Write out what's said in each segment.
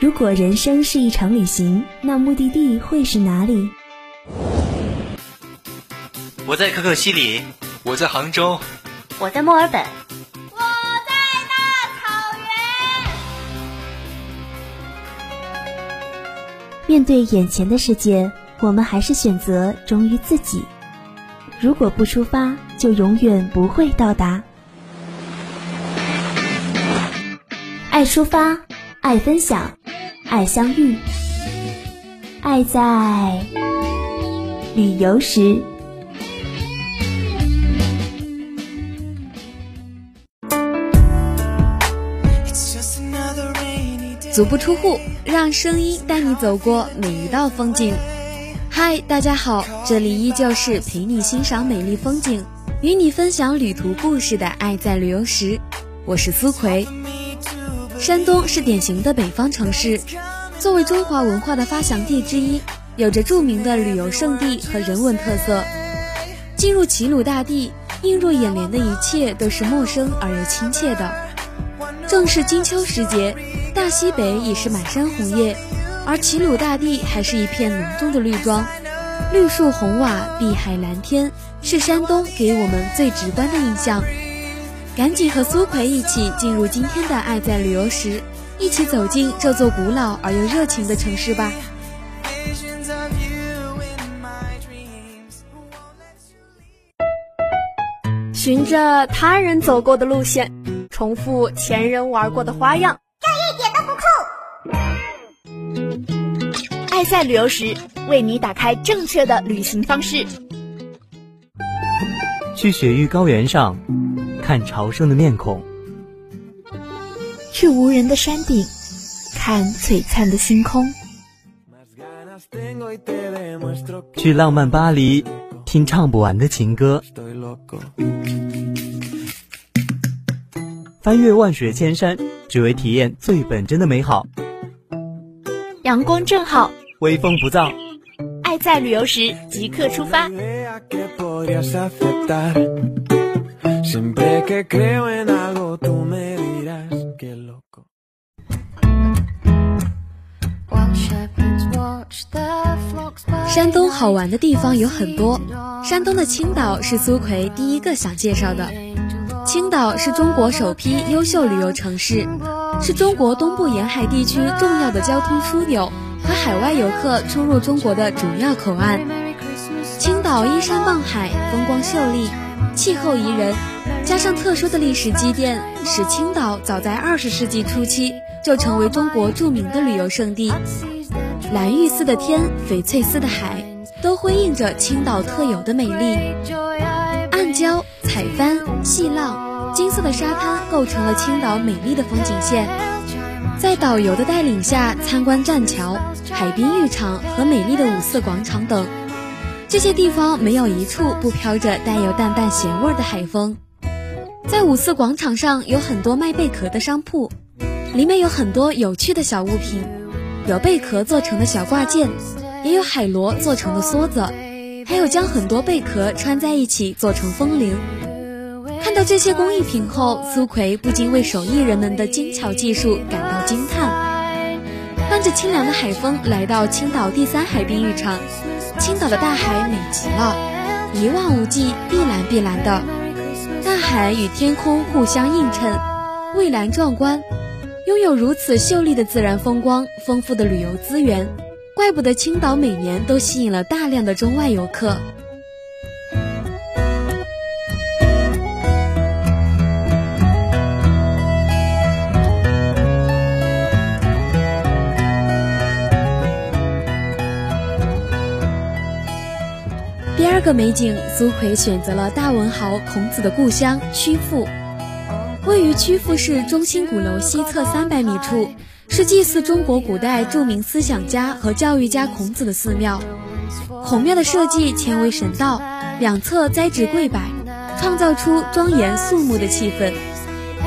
如果人生是一场旅行，那目的地会是哪里？我在可可西里，我在杭州，我在墨尔本，我在大草原。面对眼前的世界，我们还是选择忠于自己。如果不出发，就永远不会到达。爱出发，爱分享。爱相遇，爱在旅游时。足不出户，让声音带你走过每一道风景。嗨，大家好，这里依旧是陪你欣赏美丽风景，与你分享旅途故事的《爱在旅游时》，我是苏葵。山东是典型的北方城市，作为中华文化的发祥地之一，有着著名的旅游胜地和人文特色。进入齐鲁大地，映入眼帘的一切都是陌生而又亲切的。正是金秋时节，大西北已是满山红叶，而齐鲁大地还是一片浓重的绿装，绿树红瓦，碧海蓝天，是山东给我们最直观的印象。赶紧和苏奎一起进入今天的《爱在旅游时》，一起走进这座古老而又热情的城市吧。循着他人走过的路线，重复前人玩过的花样，这一点都不酷。爱在旅游时，为你打开正确的旅行方式。去雪域高原上。看朝圣的面孔，去无人的山顶，看璀璨的星空，去浪漫巴黎，听唱不完的情歌，翻越万水千山，只为体验最本真的美好。阳光正好，微风不燥，爱在旅游时即刻出发。山东好玩的地方有很多，山东的青岛是苏葵第一个想介绍的。青岛是中国首批优秀旅游城市，是中国东部沿海地区重要的交通枢纽。和海外游客出入中国的主要口岸。青岛依山傍海，风光秀丽，气候宜人。加上特殊的历史积淀，使青岛早在二十世纪初期就成为中国著名的旅游胜地。蓝玉似的天，翡翠似的海，都辉映着青岛特有的美丽。暗礁、彩帆、细浪、金色的沙滩，构成了青岛美丽的风景线。在导游的带领下，参观栈桥、海滨浴场和美丽的五四广场等，这些地方没有一处不飘着带有淡淡咸味的海风。在五四广场上有很多卖贝壳的商铺，里面有很多有趣的小物品，有贝壳做成的小挂件，也有海螺做成的梭子，还有将很多贝壳穿在一起做成风铃。看到这些工艺品后，苏奎不禁为手艺人们的精巧技术感到惊叹。伴着清凉的海风，来到青岛第三海滨浴场，青岛的大海美极了，一望无际，碧蓝碧蓝的。大海与天空互相映衬，蔚蓝壮观。拥有如此秀丽的自然风光、丰富的旅游资源，怪不得青岛每年都吸引了大量的中外游客。个美景，苏奎选择了大文豪孔子的故乡曲阜。位于曲阜市中心鼓楼西侧三百米处，是祭祀中国古代著名思想家和教育家孔子的寺庙。孔庙的设计前为神道，两侧栽植桂柏，创造出庄严肃穆的气氛。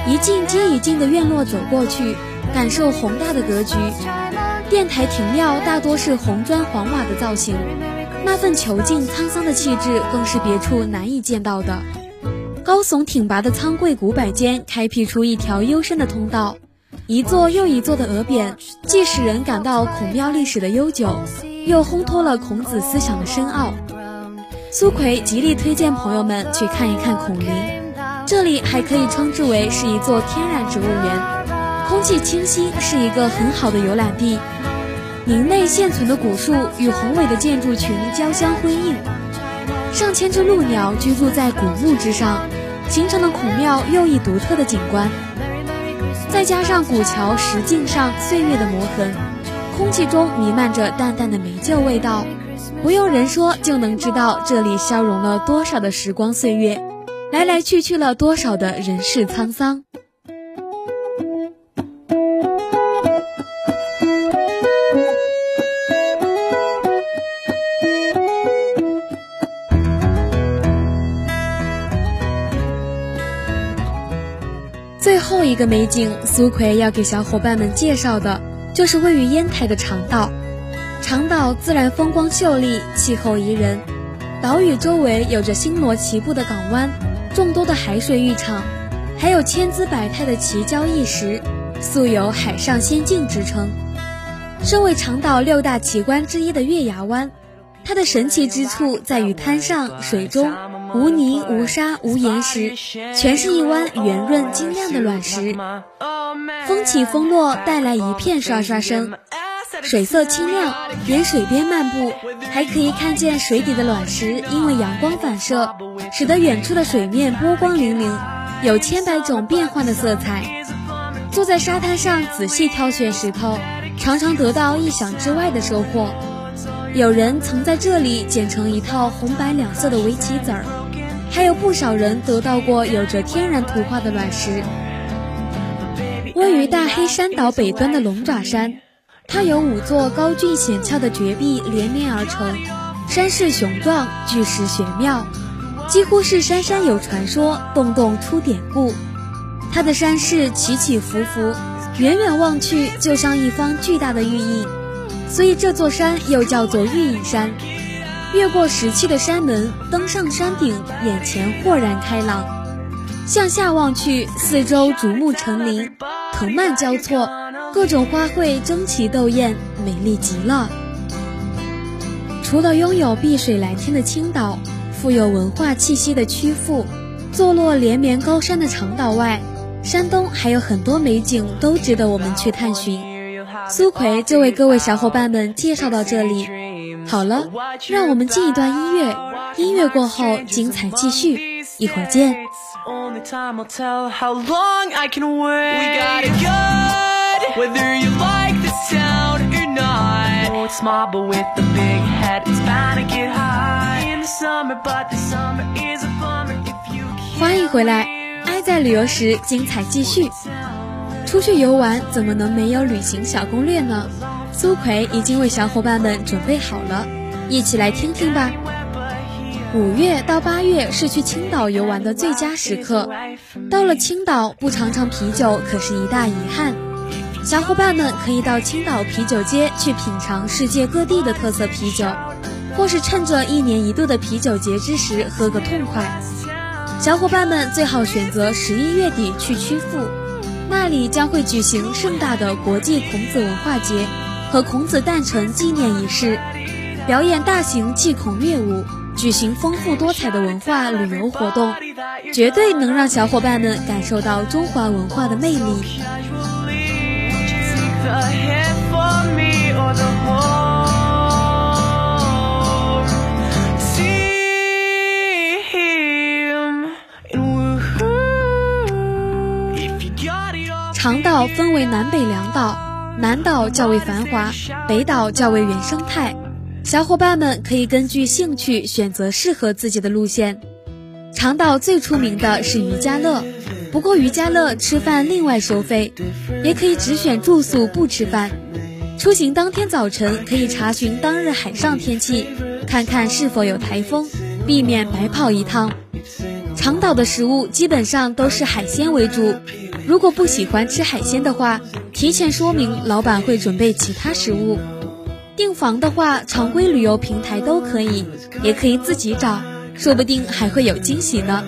一进接一进的院落走过去，感受宏大的格局。殿台亭庙大多是红砖黄瓦的造型。那份遒劲沧桑的气质，更是别处难以见到的。高耸挺拔的苍桂古柏间，开辟出一条幽深的通道，一座又一座的鹅匾，既使人感到孔庙历史的悠久，又烘托了孔子思想的深奥。苏奎极力推荐朋友们去看一看孔林，这里还可以称之为是一座天然植物园，空气清新，是一个很好的游览地。林内现存的古树与宏伟的建筑群交相辉映，上千只鹭鸟居住在古木之上，形成了孔庙又一独特的景观。再加上古桥石径上岁月的磨痕，空气中弥漫着淡淡的霉旧味道。不用人说就能知道，这里消融了多少的时光岁月，来来去去了多少的人世沧桑。一个美景，苏奎要给小伙伴们介绍的，就是位于烟台的长岛。长岛自然风光秀丽，气候宜人，岛屿周围有着星罗棋布的港湾，众多的海水浴场，还有千姿百态的奇礁异石，素有“海上仙境”之称。身为长岛六大奇观之一的月牙湾，它的神奇之处在于滩上、水中无泥、无沙、无岩石，全是一湾圆润晶亮的卵石，风起风落带来一片刷刷声。水色清亮，沿水边漫步，还可以看见水底的卵石因为阳光反射，使得远处的水面波光粼粼，有千百种变幻的色彩。坐在沙滩上仔细挑选石头，常常得到意想之外的收获。有人曾在这里剪成一套红白两色的围棋子儿，还有不少人得到过有着天然图画的卵石。位于大黑山岛北端的龙爪山。它由五座高峻险峭的绝壁连绵而成，山势雄壮，巨石玄妙，几乎是山山有传说，洞洞出典故。它的山势起起伏伏，远远望去就像一方巨大的玉印，所以这座山又叫做玉印山。越过石砌的山门，登上山顶，眼前豁然开朗。向下望去，四周竹木成林，藤蔓交错。各种花卉争奇斗艳，美丽极了。除了拥有碧水蓝天的青岛，富有文化气息的曲阜，坐落连绵高山的长岛外，山东还有很多美景都值得我们去探寻。苏奎就为各位小伙伴们介绍到这里。好了，让我们进一段音乐，音乐过后精彩继续，一会儿见。whether you like the sound or not. Oh, it's small, but with the big head, it's bound to get high in the summer, but the summer is a bummer if you can't. 欢迎回来，爱在旅游时精彩继续。出去游玩怎么能没有旅行小攻略呢？苏奎已经为小伙伴们准备好了，一起来听听吧。五月到八月是去青岛游玩的最佳时刻，到了青岛不尝尝啤酒可是一大遗憾。小伙伴们可以到青岛啤酒街去品尝世界各地的特色啤酒，或是趁着一年一度的啤酒节之时喝个痛快。小伙伴们最好选择十一月底去曲阜，那里将会举行盛大的国际孔子文化节和孔子诞辰纪念仪式，表演大型祭孔乐舞，举行丰富多彩的文化旅游活动，绝对能让小伙伴们感受到中华文化的魅力。长岛分为南北两岛，南岛较为繁华，北岛较为原生态。小伙伴们可以根据兴趣选择适合自己的路线。长岛最出名的是渔家乐。不过渔家乐吃饭另外收费，也可以只选住宿不吃饭。出行当天早晨可以查询当日海上天气，看看是否有台风，避免白跑一趟。长岛的食物基本上都是海鲜为主，如果不喜欢吃海鲜的话，提前说明老板会准备其他食物。订房的话，常规旅游平台都可以，也可以自己找，说不定还会有惊喜呢。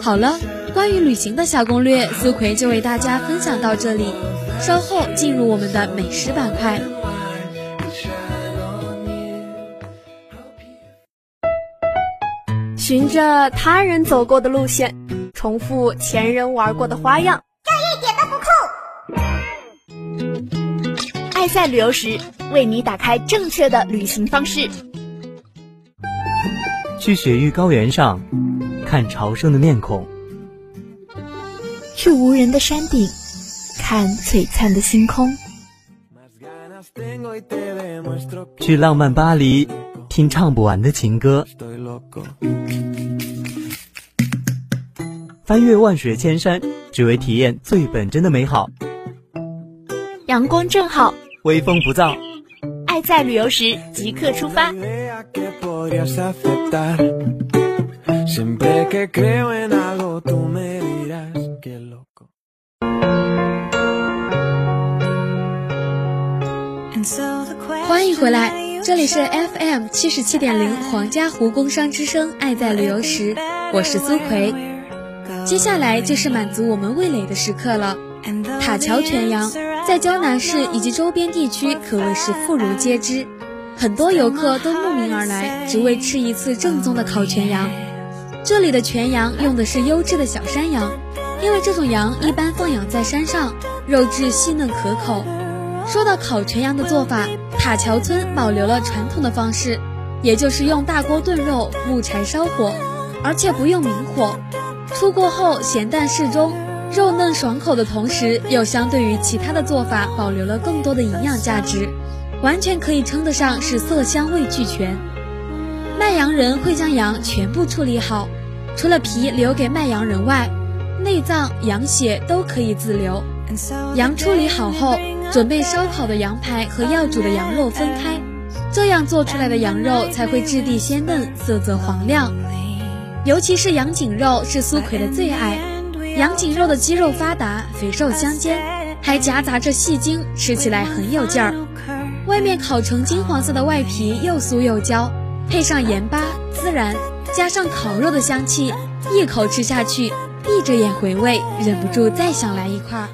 好了。关于旅行的小攻略，苏葵就为大家分享到这里。稍后进入我们的美食板块。循着他人走过的路线，重复前人玩过的花样，爱赛旅游时为你打开正确的旅行方式。去雪域高原上看朝圣的面孔，去无人的山顶看璀璨的星空，去浪漫巴黎听唱不完的情歌，翻越万水千山，只为体验最本真的美好。阳光正好，微风不燥，爱在旅游时即刻出发。欢迎回来，这里是 FM 七十七点零皇家湖工商之声，爱在旅游时，我是苏葵。接下来就是满足我们味蕾的时刻了。塔桥全羊在胶南市以及周边地区可谓是妇孺皆知，很多游客都慕名而来，只为吃一次正宗的烤全羊。这里的全羊用的是优质的小山羊，因为这种羊一般放养在山上，肉质细嫩可口。说到烤全羊的做法，塔桥村保留了传统的方式，也就是用大锅炖肉，木柴烧火，而且不用明火。出锅后咸淡适中，肉嫩爽口的同时，又相对于其他的做法保留了更多的营养价值，完全可以称得上是色香味俱全。卖羊人会将羊全部处理好，除了皮留给卖羊人外，内脏、羊血都可以自留。羊处理好后。准备烧烤的羊排和要煮的羊肉分开，这样做出来的羊肉才会质地鲜嫩，色泽黄亮。尤其是羊颈肉是苏葵的最爱，羊颈肉的肌肉发达，肥瘦相间，还夹杂着细筋，吃起来很有劲儿。外面烤成金黄色的外皮又酥又焦，配上盐巴、孜然，加上烤肉的香气，一口吃下去，闭着眼回味，忍不住再想来一块。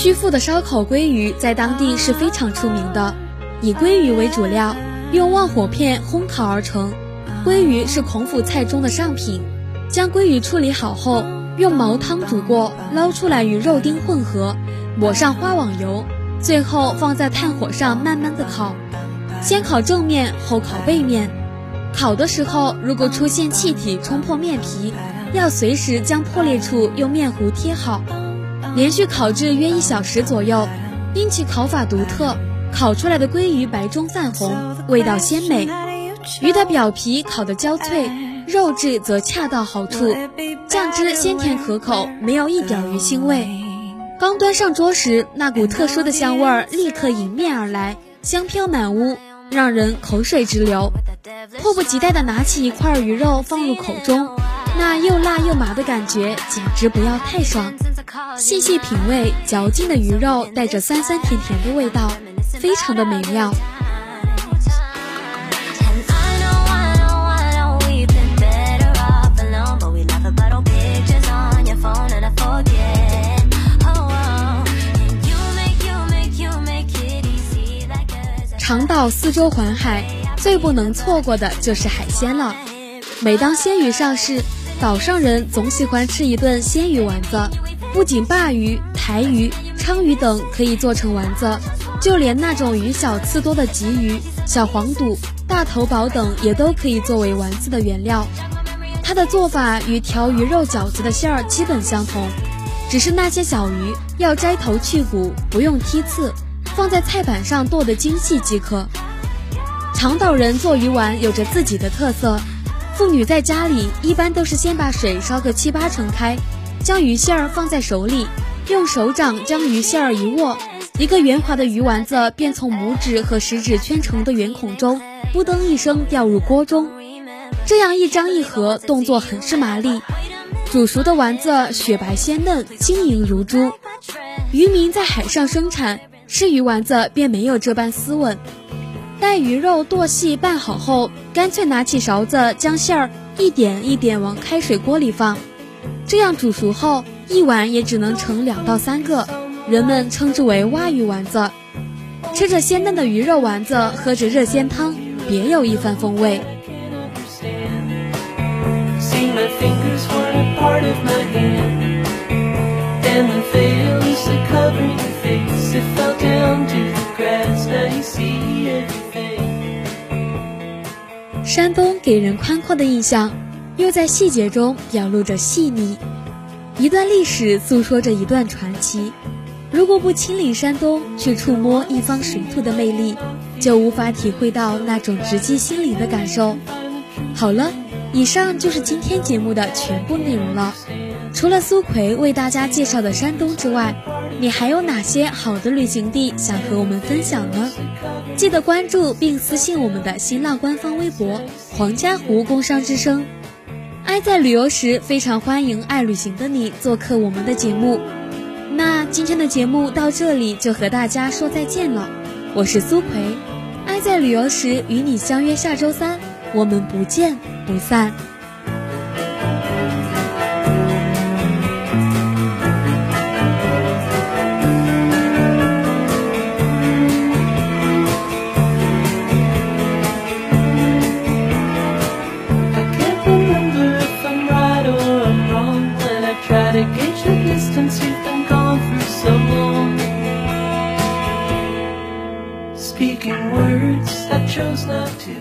曲阜的烧烤鲑鱼在当地是非常出名的，以鲑鱼为主料，用旺火片烘烤而成。鲑鱼是孔府菜中的上品。将鲑鱼处理好后，用毛汤煮过，捞出来与肉丁混合，抹上花网油，最后放在炭火上慢慢的烤。先烤正面，后烤背面。烤的时候，如果出现气体冲破面皮，要随时将破裂处用面糊贴好。连续烤制约一小时左右，因其烤法独特，烤出来的鲑鱼白中泛红，味道鲜美。鱼的表皮烤得焦脆，肉质则恰到好处，酱汁鲜甜可口，没有一点鱼腥味。刚端上桌时，那股特殊的香味儿立刻迎面而来，香飘满屋，让人口水直流。迫不及待地拿起一块鱼肉放入口中，那又辣又麻的感觉简直不要太爽。细细品味，嚼劲的鱼肉带着酸酸甜甜的味道，非常的美妙。长岛四周环海，最不能错过的就是海鲜了。每当鲜鱼上市，岛上人总喜欢吃一顿鲜鱼丸子。不仅鲅鱼、台鱼、鲳鱼等可以做成丸子，就连那种鱼小刺多的鲫鱼、小黄肚、大头宝等也都可以作为丸子的原料。它的做法与条鱼肉饺子的馅儿基本相同，只是那些小鱼要摘头去骨，不用剔刺。放在菜板上剁得精细即可。长岛人做鱼丸有着自己的特色，妇女在家里一般都是先把水烧个七八成开，将鱼馅儿放在手里，用手掌将鱼馅儿一握，一个圆滑的鱼丸子便从拇指和食指圈成的圆孔中，扑噔一声掉入锅中。这样一张一合，动作很是麻利。煮熟的丸子雪白鲜嫩，晶莹如珠。渔民在海上生产，吃鱼丸子便没有这般斯文。待鱼肉剁细拌好后，干脆拿起勺子将馅儿一点一点往开水锅里放，这样煮熟后，一碗也只能盛两到三个。人们称之为蛙鱼丸子。吃着鲜嫩的鱼肉丸子，喝着热鲜汤，别有一番风味。山东给人宽阔的印象，又在细节中表露着细腻。一段历史诉说着一段传奇。如果不亲临山东，去触摸一方水土的魅力，就无法体会到那种直击心灵的感受。好了，以上就是今天节目的全部内容了。除了苏奎为大家介绍的山东之外，你还有哪些好的旅行地想和我们分享呢？记得关注并私信我们的新浪官方微博“黄家湖工商之声”。爱在旅游时，非常欢迎爱旅行的你做客我们的节目。那今天的节目到这里就和大家说再见了，我是苏奎，爱在旅游时与你相约下周三，我们不见不散。chose not to.